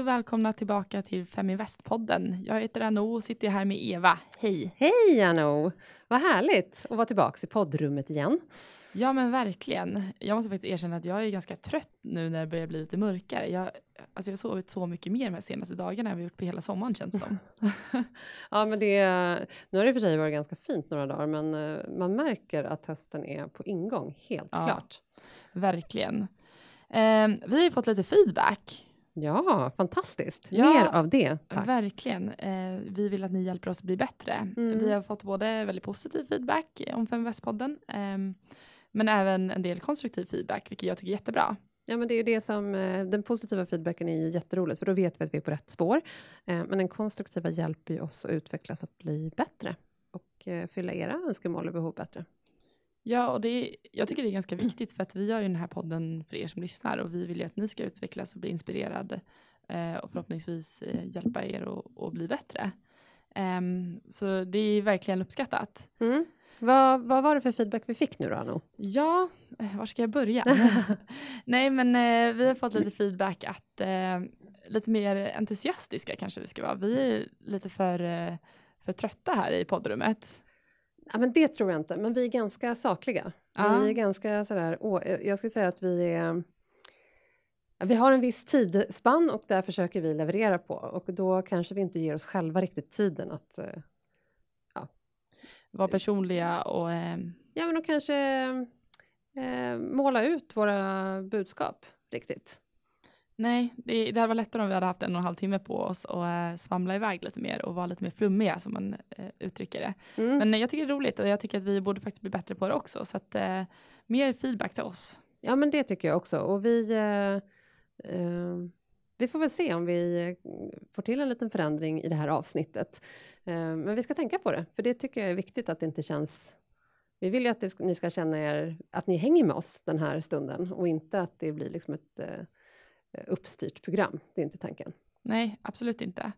och välkomna tillbaka till Feminvest-podden. Jag heter Anno och sitter här med Eva. Hej! Hej Anno! Vad härligt att vara tillbaka i poddrummet igen. Ja men verkligen. Jag måste faktiskt erkänna att jag är ganska trött nu när det börjar bli lite mörkare. Jag, alltså jag har sovit så mycket mer de här senaste dagarna än vi gjort på hela sommaren känns det som. ja men det, nu har det i och för sig varit ganska fint några dagar men eh, man märker att hösten är på ingång, helt ja, klart. Verkligen. Eh, vi har fått lite feedback. Ja, fantastiskt. Ja, Mer av det, tack. Verkligen. Eh, vi vill att ni hjälper oss att bli bättre. Mm. Vi har fått både väldigt positiv feedback om Feminvest-podden, eh, men även en del konstruktiv feedback, vilket jag tycker är jättebra. Ja, men det är det som, eh, den positiva feedbacken är ju jätteroligt, för då vet vi att vi är på rätt spår. Eh, men den konstruktiva hjälper ju oss att utvecklas att bli bättre och eh, fylla era önskemål och behov bättre. Ja, och det är, jag tycker det är ganska viktigt för att vi gör ju den här podden för er som lyssnar och vi vill ju att ni ska utvecklas och bli inspirerade eh, och förhoppningsvis eh, hjälpa er att bli bättre. Um, så det är verkligen uppskattat. Mm. Vad, vad var det för feedback vi fick nu då, Anno? Ja, eh, var ska jag börja? Nej, men eh, vi har fått lite feedback att eh, lite mer entusiastiska kanske vi ska vara. Vi är lite för, eh, för trötta här i poddrummet. Ja, men det tror jag inte, men vi är ganska sakliga. Ja. Vi är ganska sådär, åh, jag skulle säga att vi är vi har en viss tidsspann och där försöker vi leverera på och då kanske vi inte ger oss själva riktigt tiden att eh, ja. vara personliga och... Eh... Ja, men och kanske eh, måla ut våra budskap riktigt. Nej, det, det hade varit lättare om vi hade haft en och en halv timme på oss och eh, svamla iväg lite mer och vara lite mer flummiga som man eh, uttrycker det. Mm. Men eh, jag tycker det är roligt och jag tycker att vi borde faktiskt bli bättre på det också. Så att eh, mer feedback till oss. Ja, men det tycker jag också. Och vi, eh, eh, vi får väl se om vi får till en liten förändring i det här avsnittet. men vi ska tänka på det, för det tycker jag är viktigt att det inte känns vi vill ju att det, ni ska känna er, att ni hänger med oss den här stunden och inte att det blir liksom ett uppstyrt program. Det är inte tanken. Nej, absolut inte.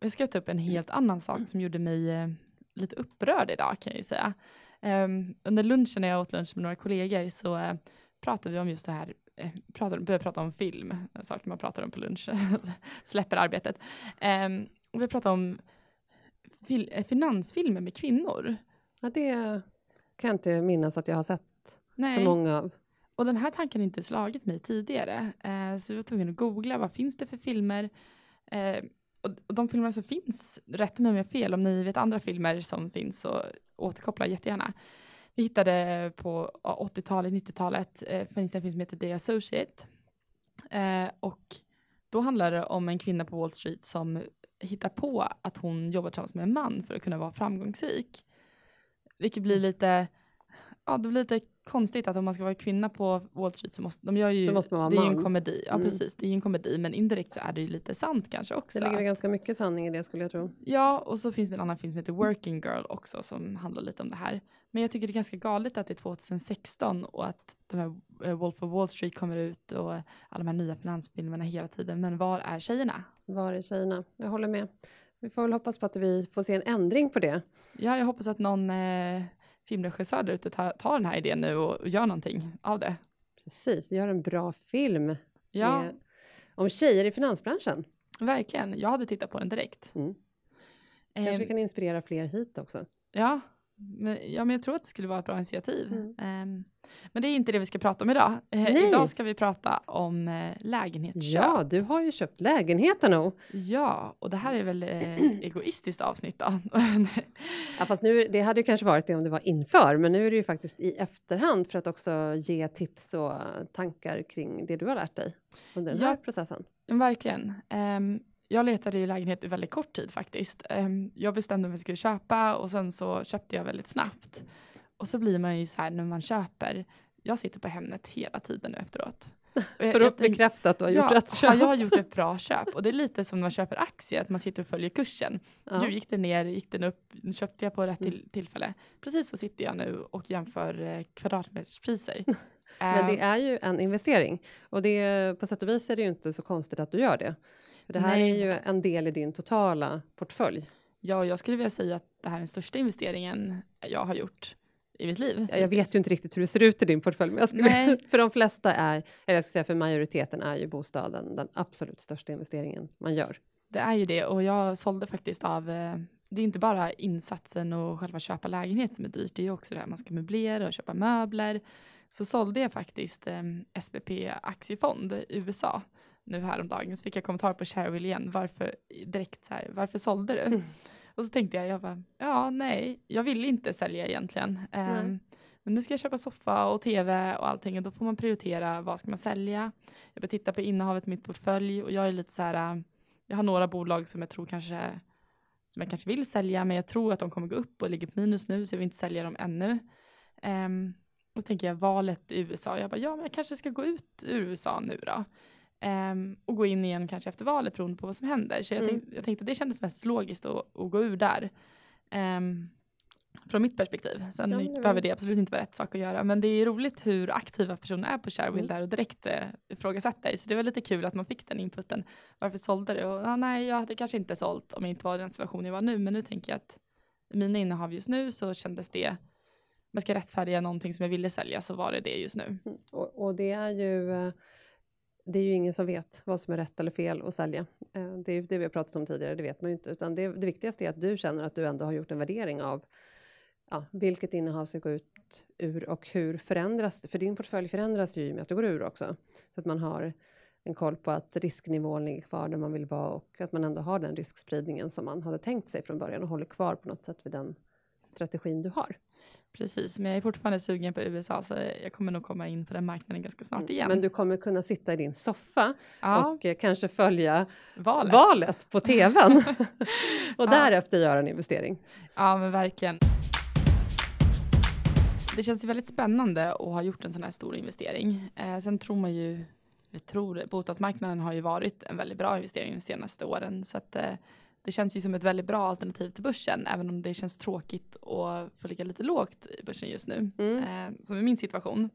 Jag ska ta upp en helt annan sak som gjorde mig eh, lite upprörd idag kan jag säga. Um, under lunchen när jag åt lunch med några kollegor så uh, pratade vi om just det här, uh, pratade, började prata om film, saker man pratar om på lunch, släpper arbetet. Um, och vi pratade om fil finansfilmer med kvinnor. Ja, det kan jag inte minnas att jag har sett Nej. så många av. Och den här tanken har inte slagit mig tidigare. Eh, så jag var tvungen att googla vad finns det för filmer. Eh, och, och, de filmer som finns, rätta mig om jag har fel, om ni vet andra filmer som finns så återkoppla jättegärna. Vi hittade på 80-talet, 90-talet, eh, finns det en film som heter The Associate. Eh, och då handlar det om en kvinna på Wall Street som hittar på att hon jobbar tillsammans med en man för att kunna vara framgångsrik. Vilket blir lite, ja det blir lite konstigt att om man ska vara kvinna på Wall Street så måste de gör ju, måste det är ju en komedi, ja mm. precis, det är ju en komedi men indirekt så är det ju lite sant kanske också. Det ligger ganska mycket sanning i det skulle jag tro. Ja, och så finns det en annan film som heter Working Girl också som handlar lite om det här. Men jag tycker det är ganska galet att det är 2016 och att de här uh, Wolf of Wall Street kommer ut och alla de här nya finansfilmerna hela tiden. Men var är tjejerna? Var är tjejerna? Jag håller med. Vi får väl hoppas på att vi får se en ändring på det. Ja, jag hoppas att någon eh, filmregissör där ute tar, tar den här idén nu och, gör någonting av det. Precis, gör en bra film ja. med, om tjejer i finansbranschen. Verkligen, jag hade tittat på den direkt. Mm. Kanske eh, vi kan inspirera fler hit också. Ja, men, ja, men jag tror att det skulle vara ett bra initiativ. Mm. Um, men det är inte det vi ska prata om idag. Uh, idag ska vi prata om uh, lägenhetsköp. Ja, du har ju köpt lägenheten nog. Ja, och det här är väl uh, egoistiskt avsnitt då. ja, fast nu, det hade ju kanske varit det om det var inför, men nu är det ju faktiskt i efterhand för att också ge tips och tankar kring det du har lärt dig under den ja, här processen. Verkligen. Um, jag letade i lägenhet i väldigt kort tid faktiskt. Um, jag bestämde mig för att jag skulle köpa och sen så köpte jag väldigt snabbt. Och så blir man ju så här när man köper. Jag sitter på Hemnet hela tiden nu efteråt. för att bekräfta att du har gjort rätt köp. Ja, jag har gjort ett bra köp. Och det är lite som när man köper aktier, att man sitter och följer kursen. Ja. Nu gick den ner, gick den upp, köpte jag på rätt till, mm. tillfälle. Precis så sitter jag nu och jämför eh, kvadratmeterspriser. Men det är ju en investering. Och det, på sätt och vis är det ju inte så konstigt att du gör det. För det här Nej. är ju en del i din totala portfölj. Ja, jag skulle vilja säga att det här är den största investeringen jag har gjort i mitt liv. Ja, jag vet ju inte riktigt hur det ser ut i din portfölj, men skulle, för de flesta är, eller jag skulle säga för majoriteten är ju bostaden den absolut största investeringen man gör. Det är ju det och jag sålde faktiskt av eh, det är inte bara insatsen och själva köpa lägenhet som är dyrt, det är ju också det här man ska möblera och köpa möbler. Så sålde jag faktiskt eh, SPP aktiefond i USA nu häromdagen, så fick jag kommentar på Shareville igen, varför direkt så här, varför sålde du? Mm. Och så tänkte jag, jag bara, ja nej, jag vill inte sälja egentligen. Um, men nu ska jag köpa soffa och tv och allting och då får man prioritera vad ska man sälja. Jag börjar titta på innehavet i mitt portfölj och jag är lite så här, jag har några bolag som jag tror kanske som jag kanske vill sälja, men jag tror att de kommer gå upp och ligger på minus nu, så jag vill inte sälja dem ännu. Um, och så tänker jag valet i USA, jag bara, ja, men jag kanske ska gå ut ur USA nu då. Um, och gå in igen kanske efter valet beroende på vad som händer. Så jag, mm. tänkte, jag tänkte att det kändes mest logiskt att, att gå ur där. Um, från mitt perspektiv. Sen ja, det behöver det absolut inte vara rätt sak att göra. Men det är roligt hur aktiva personer är på Shareville mm. där och direkt eh, ifrågasätter. Så det var lite kul att man fick den inputen. Varför sålde du? Och, ah, nej, jag hade kanske inte sålt om jag inte var i den situation jag var nu. Men nu tänker jag att mina innehav just nu så kändes det man ska rättfärdiga någonting som jag ville sälja så var det det just nu. Mm. Och, och, det är ju eh, det är ju ingen som vet vad som är rätt eller fel att sälja. Eh, det är det vi har pratat om tidigare, det vet man ju inte. Utan det, det viktigaste är att du känner att du ändå har gjort en värdering av ja, vilket innehav ska gå ut ur och hur förändras det? För din portfölj förändras ju i och med att du går ur också. Så att man har en koll på att risknivån ligger kvar där man vill vara och att man ändå har den riskspridningen som man hade tänkt sig från början och håller kvar på något sätt vid den strategin du har. Precis, men jag är fortfarande sugen på USA så jag kommer nog komma in på den marknaden ganska snart mm, igen. Men du kommer kunna sitta i din soffa ja. och eh, kanske följa valet, valet på tvn och ja. därefter göra en investering. Ja, men verkligen. Det känns ju väldigt spännande att ha gjort en sån här stor investering. Eh, sen tror man ju, jag tror bostadsmarknaden har ju varit en väldigt bra investering de senaste åren så att eh, det känns ju som ett väldigt bra alternativ till börsen, även om det känns tråkigt att få ligga lite lågt i börsen just nu, mm. eh, som är min situation.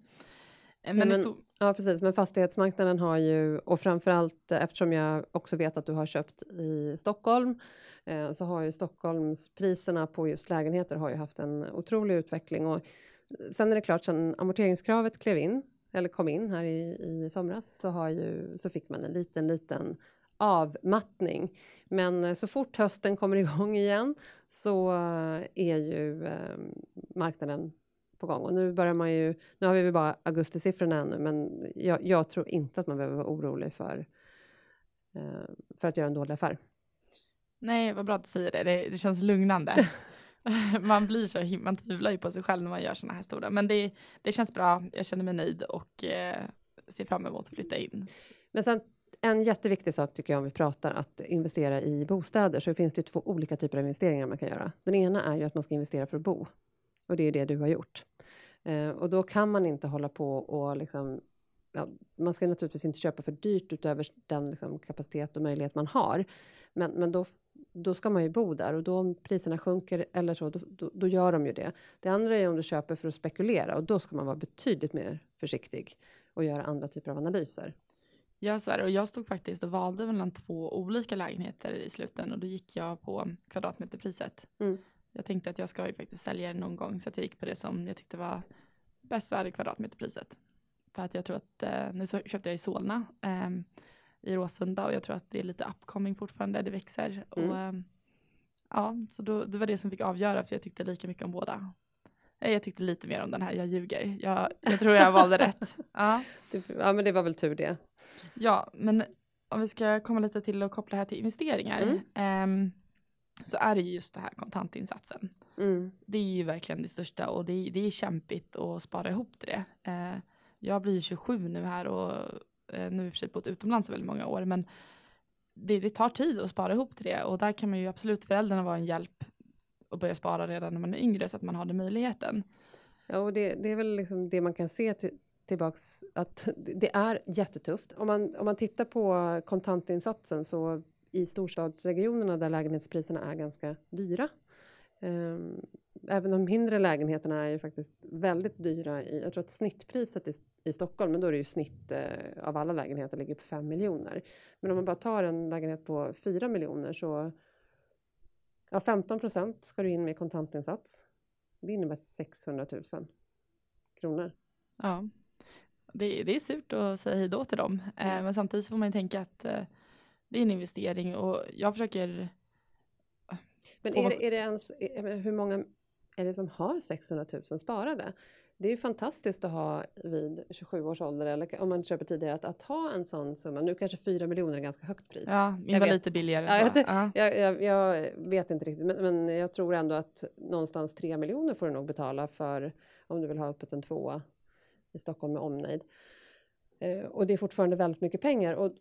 Eh, men, ja, men ja, precis, men fastighetsmarknaden har ju, och framförallt eh, eftersom jag också vet att du har köpt i Stockholm, eh, så har ju Stockholmspriserna på just lägenheter har ju haft en otrolig utveckling. Och sen är det klart, sen amorteringskravet klev in, eller kom in här i, i somras, så, har ju, så fick man en liten, liten avmattning. Men eh, så fort hösten kommer igång igen så eh, är ju eh, marknaden på gång. Och nu börjar man ju, nu har vi väl bara augustisiffrorna ännu, men jag, jag, tror inte att man behöver vara orolig för, för att göra en dålig affär. Nej, vad bra att du säger det. Det, det känns lugnande. man blir så man tvivlar ju på sig själv när man gör sådana här stora, men det, det känns bra. Jag känner mig nöjd och eh, ser fram emot att flytta in. Men sen en jätteviktig sak tycker jag om vi pratar att investera i bostäder så finns det två olika typer av investeringar man kan göra. Den ena är ju att man ska investera för att bo och det är det du har gjort. Eh, och då kan man inte hålla på och liksom Ja, man ska naturligtvis inte köpa för dyrt utöver den liksom, kapacitet och möjlighet man har. Men, men då, då ska man ju bo där och då om priserna sjunker eller så, då, då, då, gör de ju det. Det andra är om du köper för att spekulera och då ska man vara betydligt mer försiktig och göra andra typer av analyser. Ja, så är det. Och jag stod faktiskt och valde mellan två olika lägenheter i sluten och då gick jag på kvadratmeterpriset. Mm. Jag tänkte att jag ska ju faktiskt sälja någon gång så att jag gick på det som jag tyckte var bäst värde kvadratmeterpriset. För att jag tror att, eh, nu så köpte jag i Solna eh, i Råsunda och jag tror att det är lite upcoming fortfarande, det växer. Mm. Och, eh, ja, så då, det var det som fick avgöra för jag tyckte lika mycket om båda. Jag tyckte lite mer om den här, jag ljuger. Jag, jag tror jag valde rätt. Ja. ja, men det var väl tur det. Ja, men om vi ska komma lite till att koppla det här till investeringar. Mm. Um, så är det ju just det här kontantinsatsen. Mm. Det är ju verkligen det största och det, det är kämpigt att spara ihop till det. Uh, jag blir 27 nu här och uh, nu i och för sig bott utomlands väldigt många år men det, det, tar tid att spara ihop till det och där kan man ju absolut föräldrarna vara en hjälp och börja spara redan när man är yngre så att man har den möjligheten. Ja, och det, det är väl liksom det man kan se till, tillbaks att det är jättetufft. Om man, om man tittar på kontantinsatsen så i storstadsregionerna där lägenhetspriserna är ganska dyra. Um, även de mindre lägenheterna är ju faktiskt väldigt dyra. I, jag tror att snittpriset i, i Stockholm, men då är det ju snitt eh, av alla lägenheter, ligger på 5 miljoner. Men om man bara tar en lägenhet på 4 miljoner så ja, 15 procent ska du in med kontantinsats. Det innebär 600 000 kronor. Ja, det, det är surt att säga hej då till dem. Mm. Eh, men samtidigt får man ju tänka att eh, det är en investering och jag försöker. Men är det, är det ens, hur många är det som har 600 000 sparade? Det är ju fantastiskt att ha vid 27 års ålder eller om man köper tidigare att, att ha en sån summa. Nu kanske 4 miljoner är ganska högt pris. Ja, min var lite billigare. Ja, jag, ja. jag, jag, jag, vet inte riktigt men, men, jag tror ändå att någonstans 3 miljoner får du nog betala för om du vill ha uppåt en tvåa i Stockholm med omnejd. Eh, och det är fortfarande väldigt mycket pengar och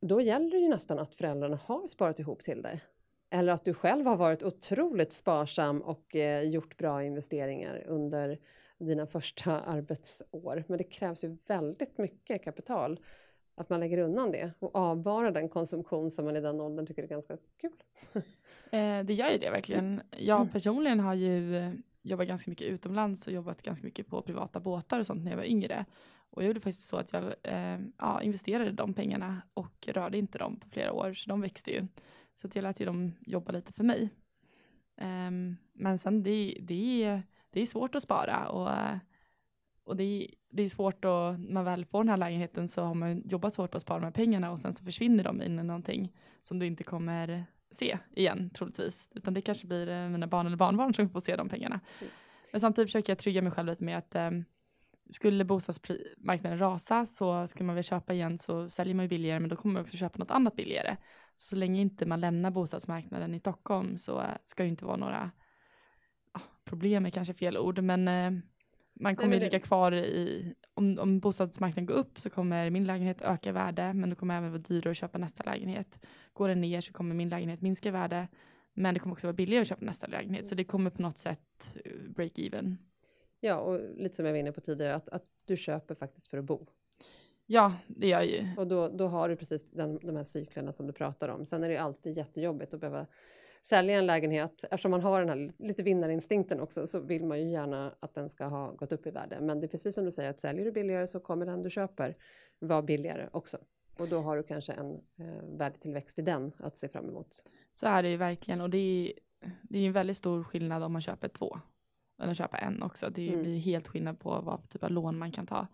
då gäller det ju nästan att föräldrarna har sparat ihop till det. Eller att du själv har varit otroligt sparsam och eh, gjort bra investeringar under dina första arbetsår. Men det krävs ju väldigt mycket kapital att man lägger undan det och avvarar den konsumtion som man i den åldern tycker är ganska kul. Eh, det gör ju det verkligen. Jag mm. personligen har ju eh, jobbat ganska mycket utomlands och jobbat ganska mycket på privata båtar och sånt när jag var yngre. Och jag gjorde faktiskt så att jag eh, ja, investerade de pengarna och rörde inte dem på flera år, så de växte ju. Så att jag lät ju dem jobba lite för mig. Um, men sen det, det, är, det är svårt att spara och, och det, är, det är svårt att, när man väl får den här lägenheten så har man jobbat svårt på att spara här pengarna och sen så försvinner de in i någonting som du inte kommer se igen troligtvis. Utan det kanske blir eh, mina barn eller barnbarn som får se de pengarna. Mm. Men samtidigt försöker jag trygga mig själv lite med att um, skulle bostadsmarknaden rasa så ska man väl köpa igen så säljer man ju billigare men då kommer man också köpa något annat billigare. Så, så länge inte man lämnar bostadsmarknaden i Stockholm så ska det inte vara några problem är kanske fel ord men eh, man kommer ju ligga kvar i, om, om bostadsmarknaden går upp så kommer min lägenhet öka värde men det kommer även vara dyrare att köpa nästa lägenhet. Går den ner så kommer min lägenhet minska värde men det kommer också vara billigare att köpa nästa lägenhet så det kommer på något sätt eh, break even. Ja, och lite som jag var inne på tidigare, att, att du köper faktiskt för att bo. Ja, det gör jag ju. Och då, då har du precis den, de här cyklerna som du pratar om. Sen är det alltid jättejobbigt att behöva sälja en lägenhet. Eftersom man har den här lite vinnarinstinkten också så vill man ju gärna att den ska ha gått upp i värde. Men det är precis som du säger att säljer du billigare så kommer den du köper vara billigare också. Och då har du kanske en eh, värdetillväxt i den att se fram emot. Så är det ju verkligen och det är, det är en väldigt stor skillnad om man köper två eller köpa en också. Det mm. blir helt skillnad på vad för typ av lån man kan ta.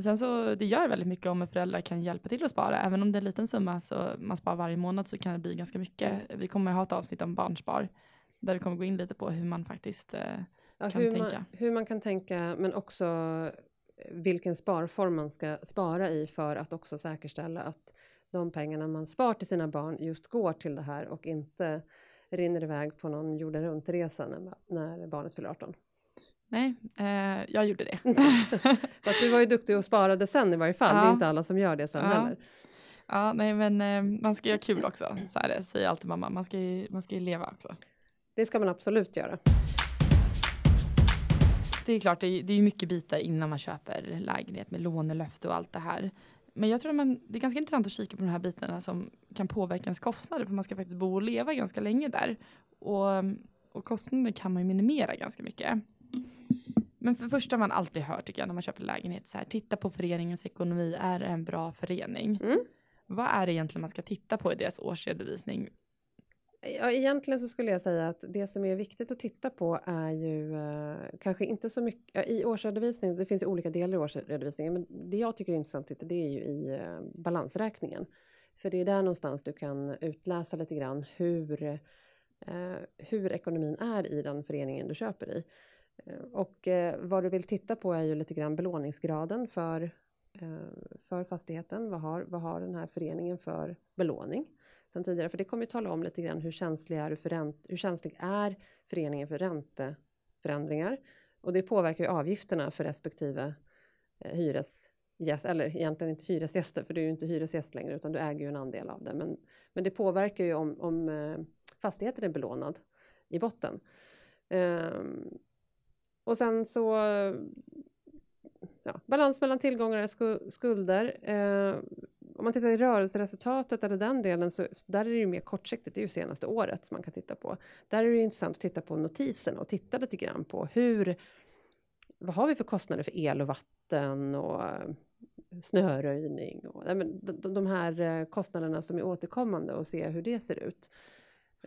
Sen så det gör väldigt mycket om föräldrar kan hjälpa till att spara. Även om det är en liten summa så man sparar varje månad så kan det bli ganska mycket. Vi kommer ha ett avsnitt om barnspar där vi kommer gå in lite på hur man faktiskt eh, ja, kan hur tänka. Man, hur man kan tänka men också vilken sparform man ska spara i för att också säkerställa att de pengarna man spar till sina barn just går till det här och inte rinner iväg på någon jorden runt-resa när, när barnet fyller 18. Nej, eh, jag gjorde det. Fast du var ju duktig och sparade sen i varje fall. Ja. Det är inte alla som gör det sen ja. heller. Ja, nej men eh, man ska göra kul också. Så är det, säger alltid mamma. Man ska, ju, man ska ju leva också. Det ska man absolut göra. Det är klart, det är, det är mycket bitar innan man köper lägenhet med lånelöfte och allt det här. Men jag tror att man, det är ganska intressant att kika på de här bitarna som kan påverka ens kostnader, för man ska faktiskt bo och leva ganska länge där. Och, och kostnader kan man ju minimera ganska mycket. Men för det första man alltid hör tycker jag när man köper lägenhet så här, titta på föreningens ekonomi, är det en bra förening? Mm. Vad är det egentligen man ska titta på i deras årsredovisning? Ja, egentligen så skulle jag säga att det som är viktigt att titta på är ju eh, kanske inte så mycket i årsredovisningen. Det finns ju olika delar i årsredovisningen, men det jag tycker är intressant titta det är ju i eh, balansräkningen. För det är där någonstans du kan utläsa lite grann hur, eh, hur ekonomin är i den föreningen du köper i. Eh, och eh, vad du vill titta på är ju lite grann belåningsgraden för, eh, för fastigheten. Vad har, vad har den här föreningen för belåning? sen tidigare. För det kommer ju tala om lite grann hur känslig är, för ränt, hur känslig är föreningen för ränteförändringar. Och det påverkar ju avgifterna för respektive eh, hyresgäst, eller egentligen inte hyresgäster, för du är ju inte hyresgäst längre utan du äger ju en andel av det. Men, men det påverkar ju om, om eh, fastigheten är belånad i botten. Um, och sen så ja, balans mellan tillgångar och skulder. Eh, om man tittar i rörelseresultatet eller den delen så, så där är det ju mer kortsiktigt, det är ju senaste året som man kan titta på. Där är det intressant att titta på notiserna, och titta lite grann på hur, vad har vi för kostnader för el och vatten och eh, snöröjning och de, de här eh, kostnaderna som är återkommande och se hur det ser ut.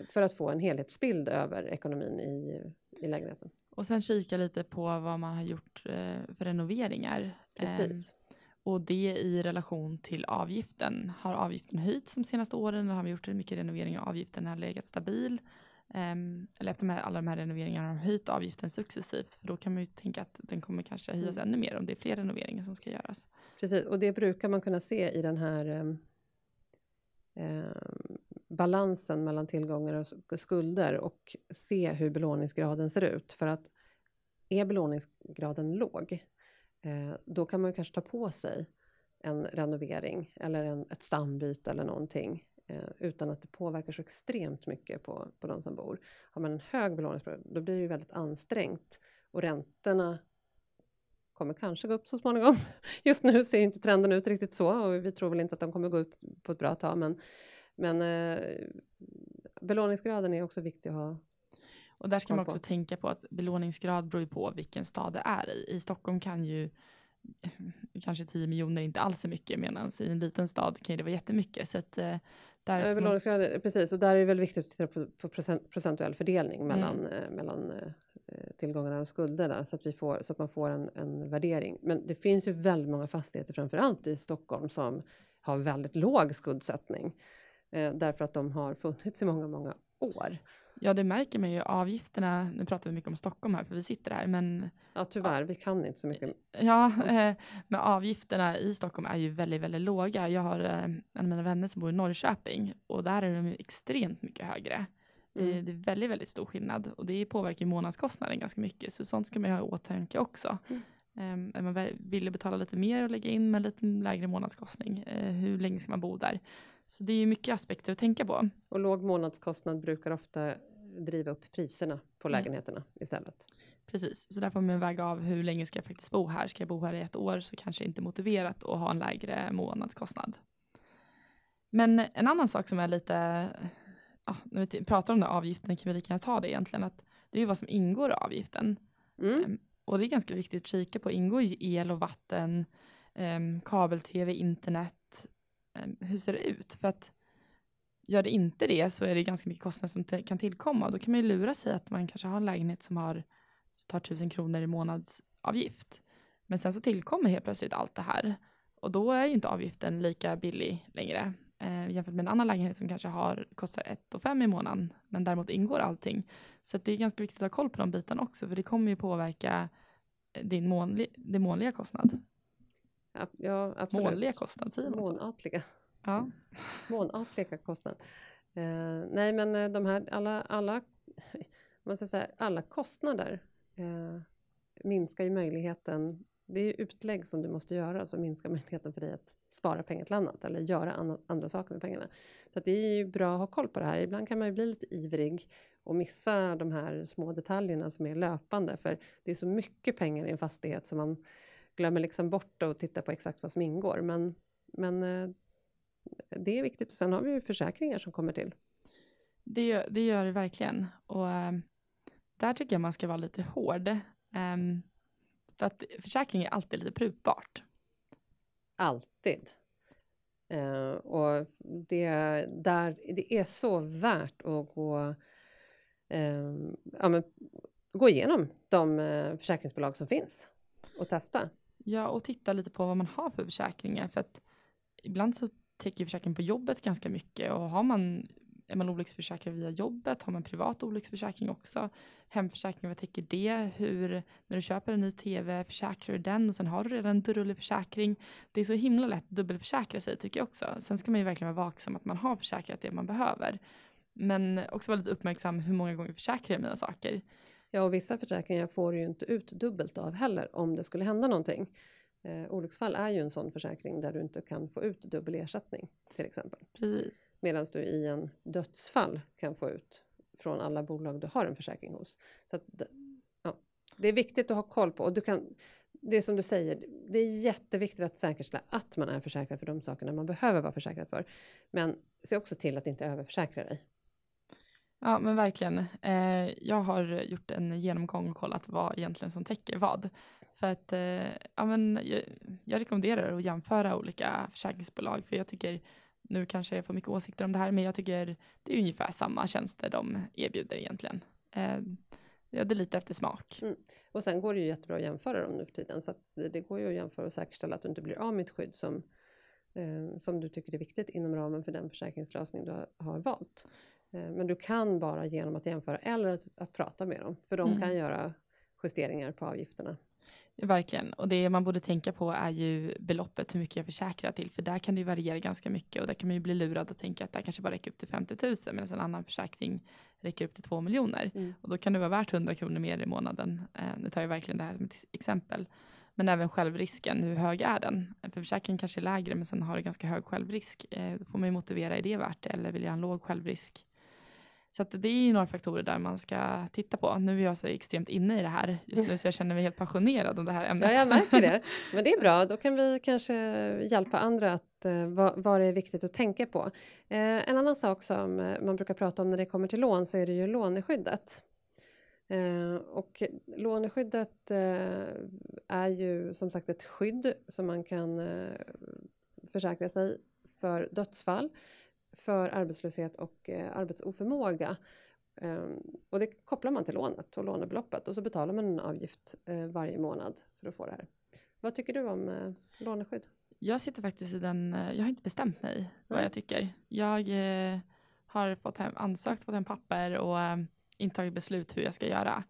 För att få en helhetsbild över ekonomin i, i lägenheten. Och sen kika lite på vad man har gjort eh, för renoveringar. Precis. Eh, och det i relation till avgiften. Har avgiften höjts de senaste åren? Har vi gjort mycket renovering och avgiften har legat stabil? Um, eller efter med alla de här renoveringarna har höjt avgiften successivt. För då kan man ju tänka att den kommer kanske höjas mm. ännu mer om det är fler renoveringar som ska göras. Precis, och det brukar man kunna se i den här um, balansen mellan tillgångar och skulder och se hur belåningsgraden ser ut. För att är belåningsgraden låg, eh, då kan man kanske ta på sig en renovering eller en, ett stambyte eller någonting eh, utan att det påverkar så extremt mycket på, på de som bor. Har man en hög belåningsgrad, då blir det ju väldigt ansträngt och räntorna kommer kanske gå upp så småningom. Just nu ser inte trenden ut riktigt så och vi tror väl inte att de kommer gå upp på ett bra tag men men eh, belåningsgraden är också viktig att ha. Och där ska man också på. tänka på att belåningsgrad beror på vilken stad det är i. I Stockholm kan ju kanske 10 miljoner inte alls är mycket medan i en liten stad kan det vara jättemycket. Så att, eh, där belåningsgrad, precis, och där är det väl viktigt att titta på, på procent, procentuell fördelning mm. mellan, eh, mellan eh, tillgångarna och skulderna så att, vi får, så att man får en, en värdering. Men det finns ju väldigt många fastigheter, framförallt i Stockholm, som har väldigt låg skuldsättning eh, därför att de har funnits i många, många år. Ja, det märker man ju. Avgifterna, nu pratar vi mycket om Stockholm här, för vi sitter här, men... Ja, tyvärr, ja, vi kan inte så mycket. Ja, eh, men avgifterna i Stockholm är ju väldigt, väldigt låga. Jag har eh, en av mina vänner som bor i Norrköping och där är de ju extremt mycket högre. Eh, mm. Det är väldigt, väldigt stor skillnad och det påverkar månadskostnaden ganska mycket, så sånt ska man ha i åtanke också. Mm. Um, är man vill betala lite mer och lägga in med lite lägre månadskostning, uh, hur länge ska man bo där? Så det är ju mycket aspekter att tänka på. Och låg månadskostnad brukar ofta driva upp priserna på mm. lägenheterna mm. istället. Precis, så där får man väga av hur länge ska jag faktiskt bo här. Ska jag bo här i ett år så kanske inte motiverat att ha en lägre månadskostnad. Men en annan sak som är lite, ja, när vi pratar om den avgiften kan vi lika gärna ta det egentligen, att det är ju vad som ingår i avgiften. Mm. Um, och det är ganska viktigt att kika på, ingår el och vatten, um, kabel-tv, internet, Ehm, Ehm, hur ser det ut? För att gör det inte det så är det ganska mycket kostnader som kan tillkomma då kan man ju lura sig att man kanske har en lägenhet som har tar tusen kronor i månadsavgift. Men sen så tillkommer helt plötsligt allt det här och då är ju inte avgiften lika billig längre eh, jämfört med en annan lägenhet som kanske har, kostar 1 5 i månaden men däremot ingår allting. Så det är ganska viktigt att ha koll på de bitarna också för det kommer ju påverka eh, din månli, din månliga kostnad. Ja, absolut. Månliga kostnad, säger man så? Månatliga. Ja. Månatliga kostnad. Eh, nej, men eh, de här alla, alla, man ska säga, alla kostnader eh, minskar ju möjligheten. Det är utlägg som du måste göra som minskar möjligheten för dig att spara pengar till annat eller göra an, andra saker med pengarna. Så det är ju bra att ha koll på det här. Ibland kan man ju bli lite ivrig och missa de här små detaljerna som är löpande för det är så mycket pengar i en fastighet som man glömmer liksom bort att titta på exakt vad som ingår. Men, men eh, det är viktigt. Och sen har vi ju försäkringar som kommer till. Det gör det, gör verkligen. Och um, där tycker jag man ska vara lite hård. Um, för att försäkring är alltid lite prutbart. Alltid. Uh, och det, där, det är så värt att gå, uh, ja, men, gå igenom de uh, försäkringsbolag som finns och testa. Ja, och titta lite på vad man har för försäkringar. För att ibland så täcker försäkringen på jobbet ganska mycket och har man är man olycksförsäkrad via jobbet? Har man privat olycksförsäkring också? Hemförsäkring, vad täcker det? Hur, när du köper en ny tv, försäkrar du den och sen har du redan en försäkring? Det är så himla lätt att dubbelförsäkra sig tycker jag också. Sen ska man ju verkligen vara vaksam att man har försäkrat det man behöver. Men också vara lite uppmärksam hur många gånger försäkrar jag mina saker. Ja, och vissa försäkringar får du ju inte ut dubbelt av heller om det skulle hända någonting. Eh, olycksfall är ju en sån försäkring där du inte kan få ut dubbel ersättning till exempel. Precis. Medan du i en dödsfall kan få ut från alla bolag du har en försäkring hos. Så att, ja, det är viktigt att ha koll på och du kan det som du säger, det är jätteviktigt att säkerställa att man är försäkrad för de sakerna man behöver vara försäkrad för. Men se också till att inte överförsäkra dig. Ja, men verkligen. Eh, jag har gjort en genomgång och kollat vad egentligen som täcker vad. För att eh, ja, men jag, jag rekommenderar att jämföra olika försäkringsbolag, för jag tycker, nu kanske jag får mycket åsikter om det här, men jag tycker det är ungefär samma tjänster de erbjuder egentligen. Eh, Ja, det är lite efter smak. Mm. Och sen går det ju jättebra att jämföra dem nu för tiden. Så det, det, går ju att jämföra och säkerställa att du inte blir av med ett skydd som, eh, som du tycker är viktigt inom ramen för den försäkringslösning du har, har valt. Eh, men du kan bara genom att jämföra eller att, att prata med dem, för de mm. kan göra justeringar på avgifterna. Verkligen, och det man borde tänka på är ju beloppet, hur mycket jag försäkrar till, för där kan det ju variera ganska mycket och där kan man ju bli lurad och tänka att det kanske bara räcker upp till 50 000 medan en annan försäkring räcker upp till 2 miljoner. Mm. Och då kan det vara värt 100 kronor mer i månaden. Eh, nu tar jag verkligen det här som ett exempel. Men även självrisken, hur hög är den? För försäkringen kanske är lägre men sen har det ganska hög självrisk. Eh, då får man ju motivera, är det värt det eller vill jag ha en låg självrisk? Så att det är några faktorer där man ska titta på. Nu är jag så extremt inne i det här just nu så jag känner mig helt passionerad om det här ämnet. Ja, jag märker det. Men det är bra, då kan vi kanske hjälpa andra att uh, vad, vad det är viktigt att tänka på. Uh, en annan sak som uh, man brukar prata om när det kommer till lån så är det ju låneskyddet. Och låneskyddet är ju som sagt ett skydd som man kan försäkra sig för dödsfall för arbetslöshet och eh, arbetsoförmåga. Um, och det kopplar man till lånet och lånebeloppet och så betalar man en avgift eh, varje månad för att få det här. Vad tycker du om eh, låneskydd? Jag sitter faktiskt i den, jag har inte bestämt mig mm. vad jag tycker. Jag eh, har fått hem, ansökt, fått hem papper och eh, inte tagit beslut hur jag ska göra.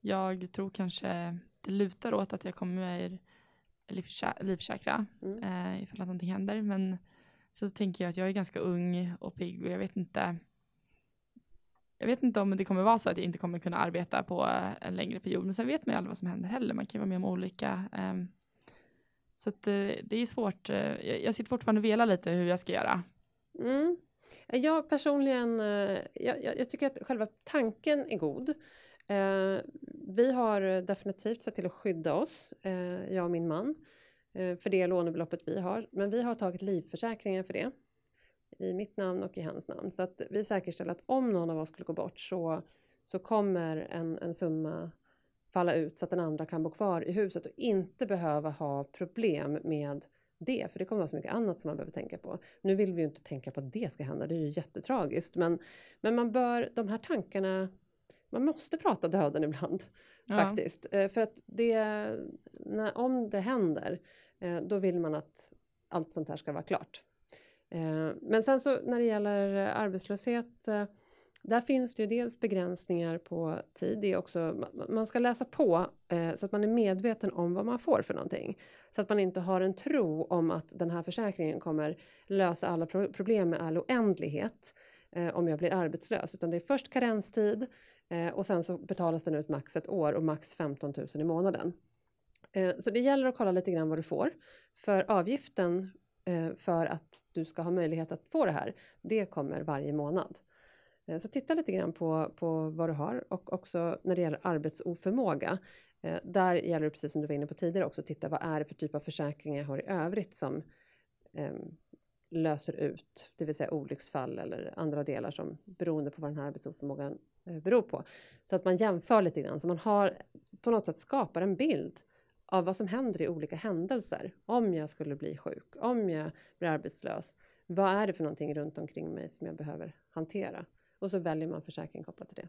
Jag tror kanske det lutar åt att jag kommer livförsäkra mm. eh, ifall att någonting händer men så tänker jag att jag är ganska ung och pigg och jag vet inte jag vet inte om det kommer vara så att jag inte kommer kunna arbeta på eh, en längre period, men sen vet man ju aldrig vad som händer heller. Man kan vara med om olika. Um, så att, uh, det är svårt. Uh, jag, jag sitter fortfarande och velar lite hur jag ska göra. Mm. Jag personligen, uh, jag, jag, tycker att själva tanken är god. vi har definitivt sett till att skydda oss, jag och min man. Eh, för det lånebeloppet vi har. Men vi har tagit livförsäkringen för det i mitt namn och i hans namn. Så att vi säkerställer att om någon av oss skulle gå bort så, så kommer en, en summa falla ut så att den andra kan bo kvar i huset och inte behöva ha problem med det, för det kommer vara så mycket annat som man behöver tänka på. Nu vill vi ju inte tänka på att det ska hända, det är ju jättetragiskt, men, men man bör, de här tankarna, man måste prata döden ibland ja. faktiskt. Eh, för att det, när, om det händer Eh, då vill man att allt sånt här ska vara klart. Eh, men sen så när det gäller arbetslöshet, där finns det ju dels begränsningar på tid. Det är också, man ska läsa på så att man är medveten om vad man får för någonting. Så att man inte har en tro om att den här försäkringen kommer lösa alla problem med all oändlighet om jag blir arbetslös. Utan det är först karenstid Eh, och sen så betalas den ut max ett år och max 15 000 i månaden. Eh, så det gäller att kolla lite grann vad du får. För avgiften eh, för att du ska ha möjlighet att få det här, det kommer varje månad. Eh, så titta lite grann på, på vad du har och också när det gäller arbetsoförmåga. Eh, där gäller det precis som du var inne på tidigare också, titta vad är det för typ av försäkringar jag har i övrigt som eh, löser ut, det vill säga olycksfall eller andra delar som beroende på vad den här arbetsoförmågan Eh, beror på. Så att man jämför lite grann, så man har på något sätt skapar en bild av vad som händer i olika händelser. Om jag skulle bli sjuk, om jag blir arbetslös. Vad är det för någonting runt omkring mig som jag behöver hantera? Och så väljer man försäkring kopplat till det.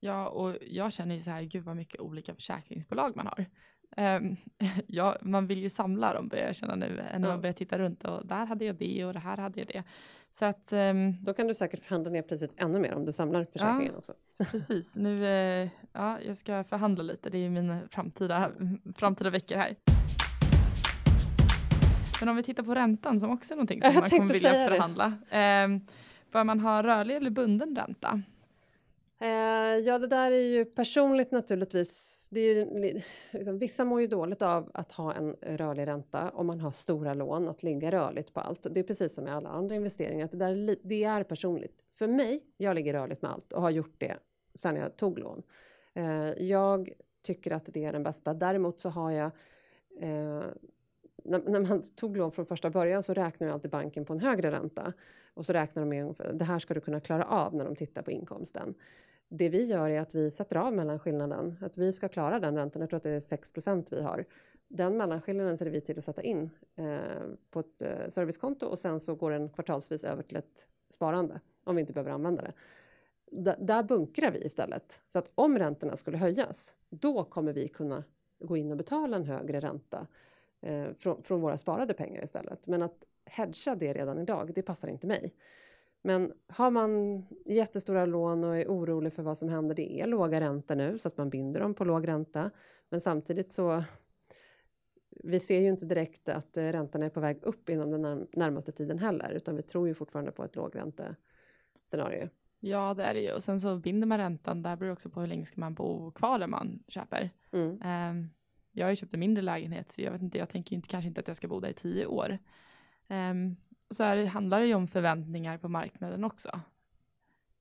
Ja, och jag känner ju så här, gud vad mycket olika försäkringsbolag man har. Um, ja, man vill ju samla dem börjar jag känna nu, när ja. man börjar titta runt och där hade jag det och det här hade jag det. Så att, um, Då kan du säkert förhandla ner priset ännu mer om du samlar försäkringen ja, också. Precis, nu, uh, ja, jag ska förhandla lite, det är mina framtida, framtida veckor här. Men om vi tittar på räntan som också är någonting som jag man kommer vilja förhandla. Um, bör man ha rörlig eller bunden ränta? Eh, ja, det där är ju personligt naturligtvis det är ju, liksom, vissa mår ju dåligt av att ha en rörlig ränta om man har stora lån, att ligga rörligt på allt. Det är precis som med alla andra investeringar, att det, där, det är personligt. För mig, jag ligger rörligt med allt och har gjort det sedan jag tog lån. Eh, jag tycker att det är den bästa. Däremot så har jag eh, när, man tog lån från första början så räknar alltid banken på en högre ränta. Och så räknar de med det här ska du kunna klara av när de tittar på inkomsten det vi gör är att vi sätter av mellanskillnaden. Att vi ska klara den räntan. Jag tror att det är 6% vi har. Den mellanskillnaden ser vi till att sätta in eh, på ett eh, servicekonto och sen så går den kvartalsvis över till ett sparande om vi inte behöver använda det. där bunkrar vi istället. Så att om räntorna skulle höjas, då kommer vi kunna gå in och betala en högre ränta eh, från, från, våra sparade pengar istället. Men att hedga det redan idag, det passar inte mig. Men har man jättestora lån och är orolig för vad som händer, det är låga räntor nu så att man binder dem på låg ränta. Men samtidigt så vi ser ju inte direkt att eh, räntorna är på väg upp inom den närmaste tiden heller, utan vi tror ju fortfarande på ett lågräntescenario. Ja, det är det ju. Och sen så binder man räntan, där beror det också på hur länge ska man bo kvar där man köper. Mm. Um, jag har ju köpt en mindre lägenhet, så jag vet inte, jag tänker inte, kanske inte att jag ska bo där i tio år. Um, så här handlar det ju om förväntningar på marknaden också.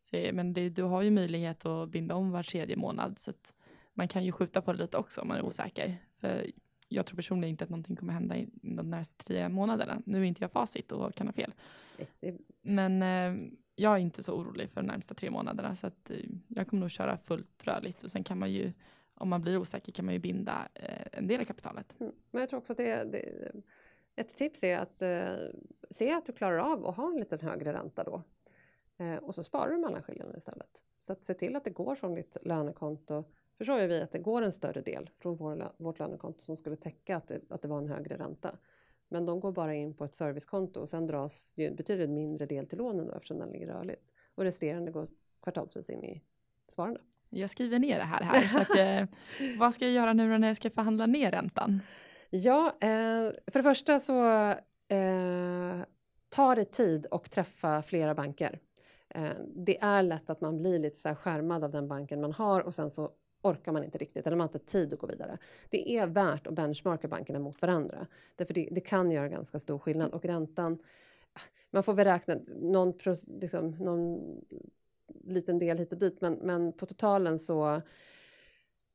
Så, men det, du har ju möjlighet att binda om var tredje månad, så att man kan ju skjuta på det lite också om man är osäker. För jag tror personligen inte att någonting kommer hända i de närmaste tre månaderna. Nu är inte jag facit och kan ha fel. Men eh, jag är inte så orolig för de närmsta tre månaderna så att eh, jag kommer nog köra fullt rörligt och sen kan man ju om man blir osäker kan man ju binda eh, en del av kapitalet. Mm. Men jag tror också att det, det ett tips är att eh, se att du klarar av att ha en lite högre ränta då. Eh, och så sparar du mellanskillnaden istället. Så att se till att det går från ditt lönekonto förstår vi att det går en större del från vår, vårt lönekonto som skulle täcka att det, att det var en högre ränta. Men de går bara in på ett servicekonto och sen dras ju betydligt mindre del till lånen då, eftersom den ligger rörligt. Och resterande går kvartalsvis in i sparande. Jag skriver ner det här. här så att, eh, vad ska jag göra nu när jag ska förhandla ner räntan? Ja, eh, för det första så eh, tar det tid att träffa flera banker. Eh, det är lätt att man blir lite så här skärmad av den banken man har och sen så orkar man inte riktigt eller man har inte tid att gå vidare. Det är värt att benchmarka bankerna mot varandra. Därför det, det kan göra ganska stor skillnad och räntan man får väl räkna någon, liksom, någon liten del hit och dit men, men på totalen så,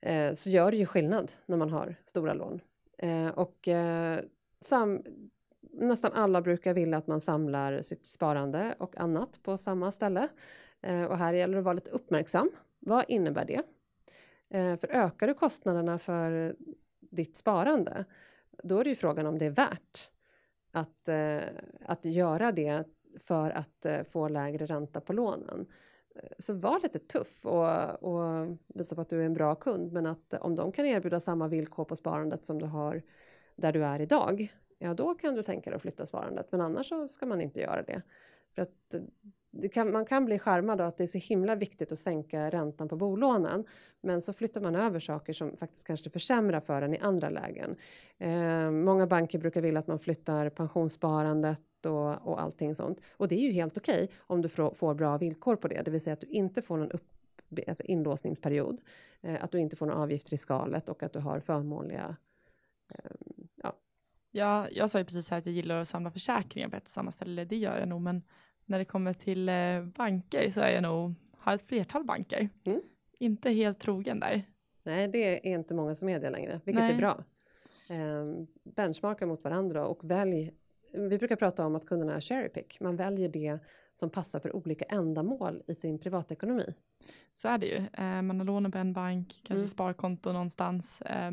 eh, så gör det ju skillnad när man har stora lån. Eh, och eh, sam, nästan alla brukar vilja att man samlar sitt sparande och annat på samma ställe. Eh, och här gäller det att vara lite uppmärksam. Vad innebär det? Eh, för ökar du kostnaderna för ditt sparande, då är det ju frågan om det är värt att, eh, att göra det för att eh, få lägre ränta på lånen. Så var lite tuff och, och visa på att du är en bra kund, men att om de kan erbjuda samma villkor på sparandet som du har där du är idag, ja då kan du tänka dig att flytta sparandet, men annars så ska man inte göra det. För att eh, kan, man kan bli skärmad av att det är så himla viktigt att sänka räntan på bolånen. Men så flyttar man över saker som faktiskt kanske försämrar för en i andra lägen. Eh, många banker brukar vilja att man flyttar pensionssparandet och, och allting sånt. Och det är ju helt okej okay om du får, får bra villkor på det. Det vill säga att du inte får någon upp, alltså inlåsningsperiod. Eh, att du inte får några avgifter i skalet och att du har förmånliga eh, ja. Ja, jag sa ju precis här att jag gillar att samla försäkringar på ett och samma ställe. Det gör jag nog, men när det kommer till eh, banker så är jag nog, har ett flertal banker. Mm. Inte helt trogen där. Nej, det är inte många som är det längre, vilket Nej. är bra. Eh, benchmarka mot varandra och välj vi brukar prata om att kunderna är cherry pick. Man väljer det som passar för olika ändamål i sin privatekonomi. Så är det ju. Eh, man har lån på en bank, kanske mm. sparkonto någonstans, eh,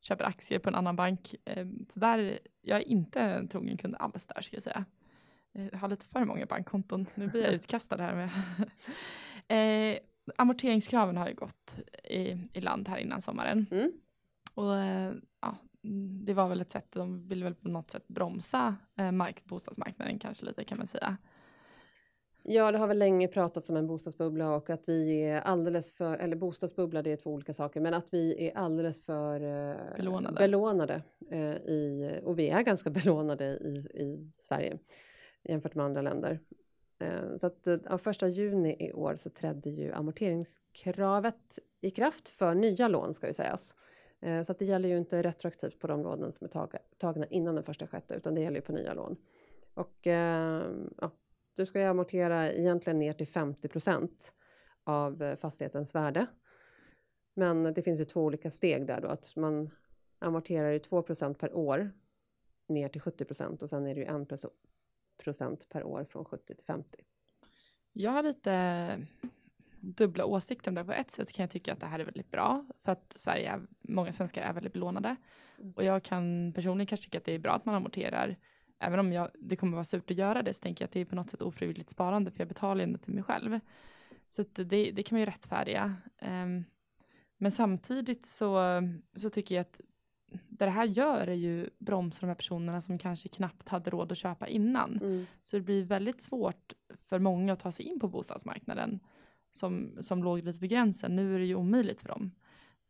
köper aktier på en annan bank. Eh, så där, jag är inte en trogen kund alls där ska jag säga. Jag har lite för många bankkonton. Nu blir jag utkastad här med. eh, amorteringskraven har ju gått i, i land här innan sommaren. Mm. Och eh, ja, det var väl ett sätt, de ville väl på något sätt bromsa eh, mark, bostadsmarknaden kanske lite kan man säga. Ja, det har väl länge pratats om en bostadsbubbla och att vi är alldeles för, eller bostadsbubbla det är två olika saker, men att vi är alldeles för eh, belånade, belånade eh, i, och vi är ganska belånade i, i Sverige jämfört med andra länder. Eh, så att eh, av första juni i år så trädde ju amorteringskravet i kraft för nya lån ska ju sägas. Eh, så att det gäller ju inte retroaktivt på de lånen som är tagna innan den första sjätte utan det gäller ju på nya lån. Och ehm, ja, du ska ju amortera egentligen ner till 50 av fastighetens värde. Men det finns ju två olika steg där då att man amorterar ju 2% per år ner till 70% och sen är det ju 1 procent per år från 70 till 50. Jag har lite dubbla åsikter om det. På ett sätt kan jag tycka att det här är väldigt bra för att Sverige, är, många svenskar är väldigt belånade. Mm. Och jag kan personligen kanske tycka att det är bra att man amorterar. Även om jag, det kommer vara surt att göra det så tänker jag att det är på något sätt ofrivilligt sparande för jag betalar ändå till mig själv. Så det, det kan man ju rättfärdiga. Um, men samtidigt så, så tycker jag att det här gör är ju bromsar de här personerna som kanske knappt hade råd att köpa innan. Mm. Så det blir väldigt svårt för många att ta sig in på bostadsmarknaden som, som låg lite vid gränsen. Nu är det ju omöjligt för dem.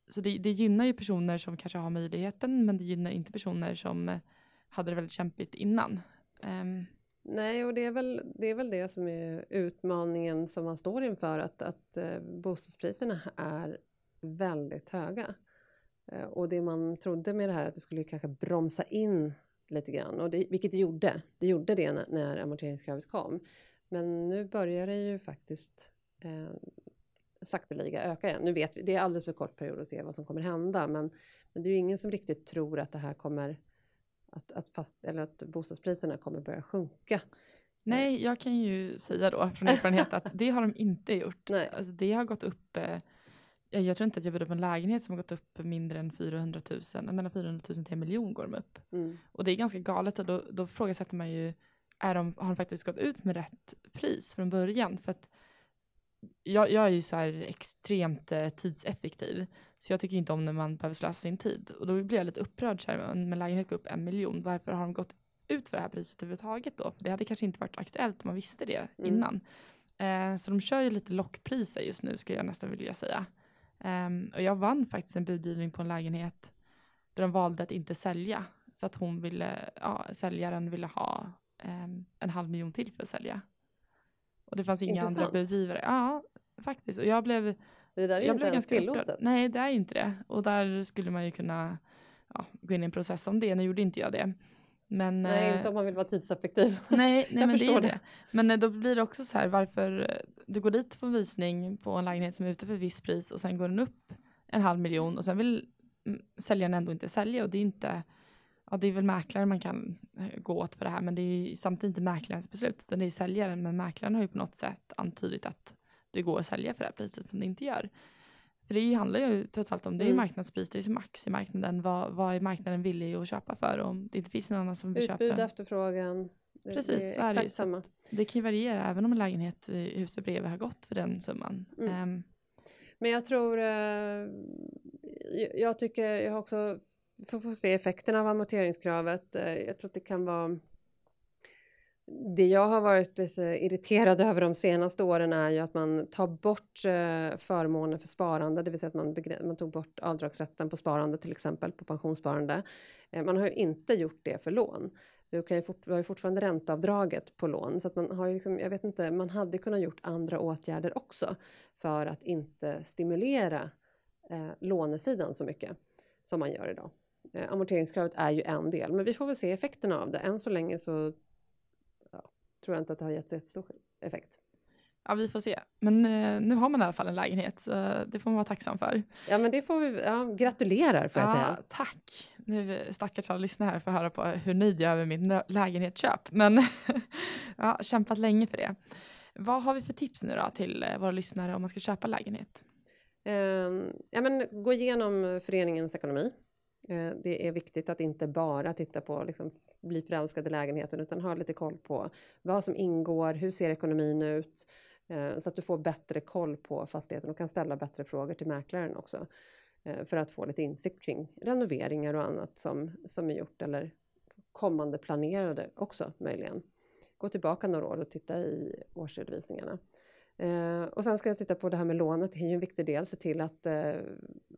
Så det, det gynnar ju personer som kanske har möjligheten men det gynnar inte personer som hade det väldigt kämpigt innan. Um, Nej, och det är, väl, det är väl det som är utmaningen som man står inför, att, att eh, bostadspriserna är väldigt höga. Eh, och det man trodde med det här att det skulle kanske bromsa in lite grann, och det, vilket det gjorde. Det gjorde det när, när amorteringskravet kom. Men nu börjar det ju faktiskt eh, sakteliga öka igen. Nu vet vi, det är alldeles för kort period att se vad som kommer hända, men, men det är ju ingen som riktigt tror att det här kommer att, att, fast, eller att bostadspriserna kommer börja sjunka. Nej, jag kan ju säga då från erfarenhet att det har de inte gjort. Nej. Alltså, det har gått upp eh, jag tror inte att jag bjöd upp en lägenhet som har gått upp mindre än 400 000. Mellan 400 000 till en miljon går de upp. Mm. Och det är ganska galet och då, då frågasätter man ju, är de, har de faktiskt gått ut med rätt pris från början? För att jag, jag är ju så här extremt eh, tidseffektiv. Så jag tycker inte om när man behöver slösa sin tid. Och då blir jag lite upprörd så här, med lägenhet går upp en miljon. Varför har de gått ut för det här priset överhuvudtaget då? För det hade kanske inte varit aktuellt om man visste det Mm. innan. Eh, så de kör ju lite lockpriser just nu skulle jag nästan vilja säga. Um, och jag vann faktiskt en budgivning på en lägenhet där de valde att inte sälja. För att hon ville, ja, säljaren ville ha um, en halv miljon till för att sälja. Och det fanns inga Intressant. andra budgivare. Ja, faktiskt. Och jag blev, Det där är jag inte blev ens tillåtet. upprörd. Nej, det är ju inte det. Och där skulle man ju kunna ja, gå in i en process om det. Nu gjorde inte jag det. Men, Nej, eh, inte om man vill vara tidseffektiv. Nej, nej men det är det. det. Men eh, då blir det också så här varför eh, du går dit på en visning på en lägenhet som är ute för ett visst pris och sen går den upp en halv miljon och sen vill mm, säljaren ändå inte sälja och det är inte Ja, det är väl mäklaren man kan gå åt för det här, men det är ju samtidigt inte mäklarens beslut, utan det är säljaren. Men mäklaren har ju på något sätt antydit att det går att sälja för det här priset som det inte gör. För det handlar ju trots allt om, det är ju Mm. marknadspris, det är ju max i marknaden. Vad, vad är marknaden villig att köpa för? Om det inte finns någon annan som vill köpa Utbud, den. efterfrågan. Det, Precis, så det är är exakt Så samma. Det kan ju variera även om en lägenhet i huset bredvid har gått för den summan. Mm. Ehm, Men jag tror, eh, jag- tycker, jag har också, får få se effekterna av amorteringskravet. Eh, jag tror att det kan vara det jag har varit lite irriterad över de senaste åren är ju att man tar bort eh, förmåner för sparande, det vill säga att man, man tog bort avdragsrätten på sparande till exempel, på pensionssparande. Eh, man har ju inte gjort det för lån. Du, kan ju fort, du har ju fortfarande ränteavdraget på lån, så att man har ju liksom, jag vet inte, man hade kunnat gjort andra åtgärder också för att inte stimulera eh, lånesidan så mycket som man gör idag. Eh, amorteringskravet är ju en del, men vi får väl se effekterna av det. Än så länge så tror jag inte att det har gett så jättestor effekt. ja, vi får se. Men eh, nu har man i alla fall en lägenhet, så det får man vara tacksam för. Ja, men det får vi, ja, gratulerar får jag ja, säga. Tack. Nu eh, stackars alla lyssnare här för att höra på hur nöjd jag är över mitt lägenhetsköp. Men ja, kämpat länge för det. Vad har vi för tips nu då till eh, våra lyssnare om man ska köpa lägenhet? Ehm, ja, men gå igenom föreningens ekonomi. Eh, det är viktigt att inte bara titta på liksom, bli förälskad i lägenheten utan ha lite koll på vad som ingår, hur ser ekonomin ut? Eh, så att du får bättre koll på fastigheten och kan ställa bättre frågor till mäklaren också. Eh, för att få lite insikt kring renoveringar och annat som, som är gjort eller kommande planerade också möjligen. Gå tillbaka några år och titta i årsredovisningarna. Eh, och sen ska jag titta på det här med lånet, det är ju en viktig del, se till att eh,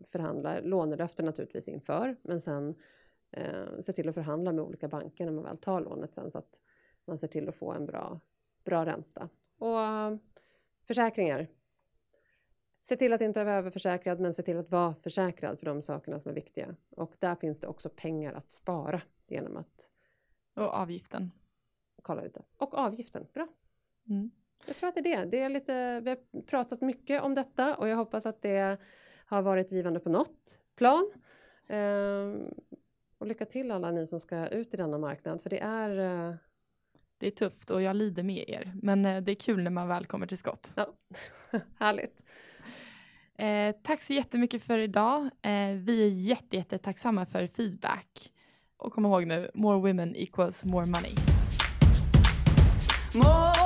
förhandla lånelöften naturligtvis inför, men sen eh, se till att förhandla med olika banker när man väl tar lånet sen så att man ser till att få en bra, bra ränta. Och eh, försäkringar. Se till att inte vara överförsäkrad, men se till att vara försäkrad för de sakerna som är viktiga. Och där finns det också pengar att spara genom att Och avgiften. kolla lite. Och avgiften, bra. Mm. Jag tror att det är det. det är lite, vi har pratat mycket om detta och jag hoppas att det har varit givande på något plan. Ehm, och lycka till alla ni som ska ut i denna marknad för det är eh, Det är tufft och jag lider med er. Men eh, det är kul när man väl kommer till skott. ja, härligt. Eh, tack så jättemycket för idag. Eh, vi är jätte, jätte tacksamma för feedback. Och kom ihåg nu, more women equals more money. More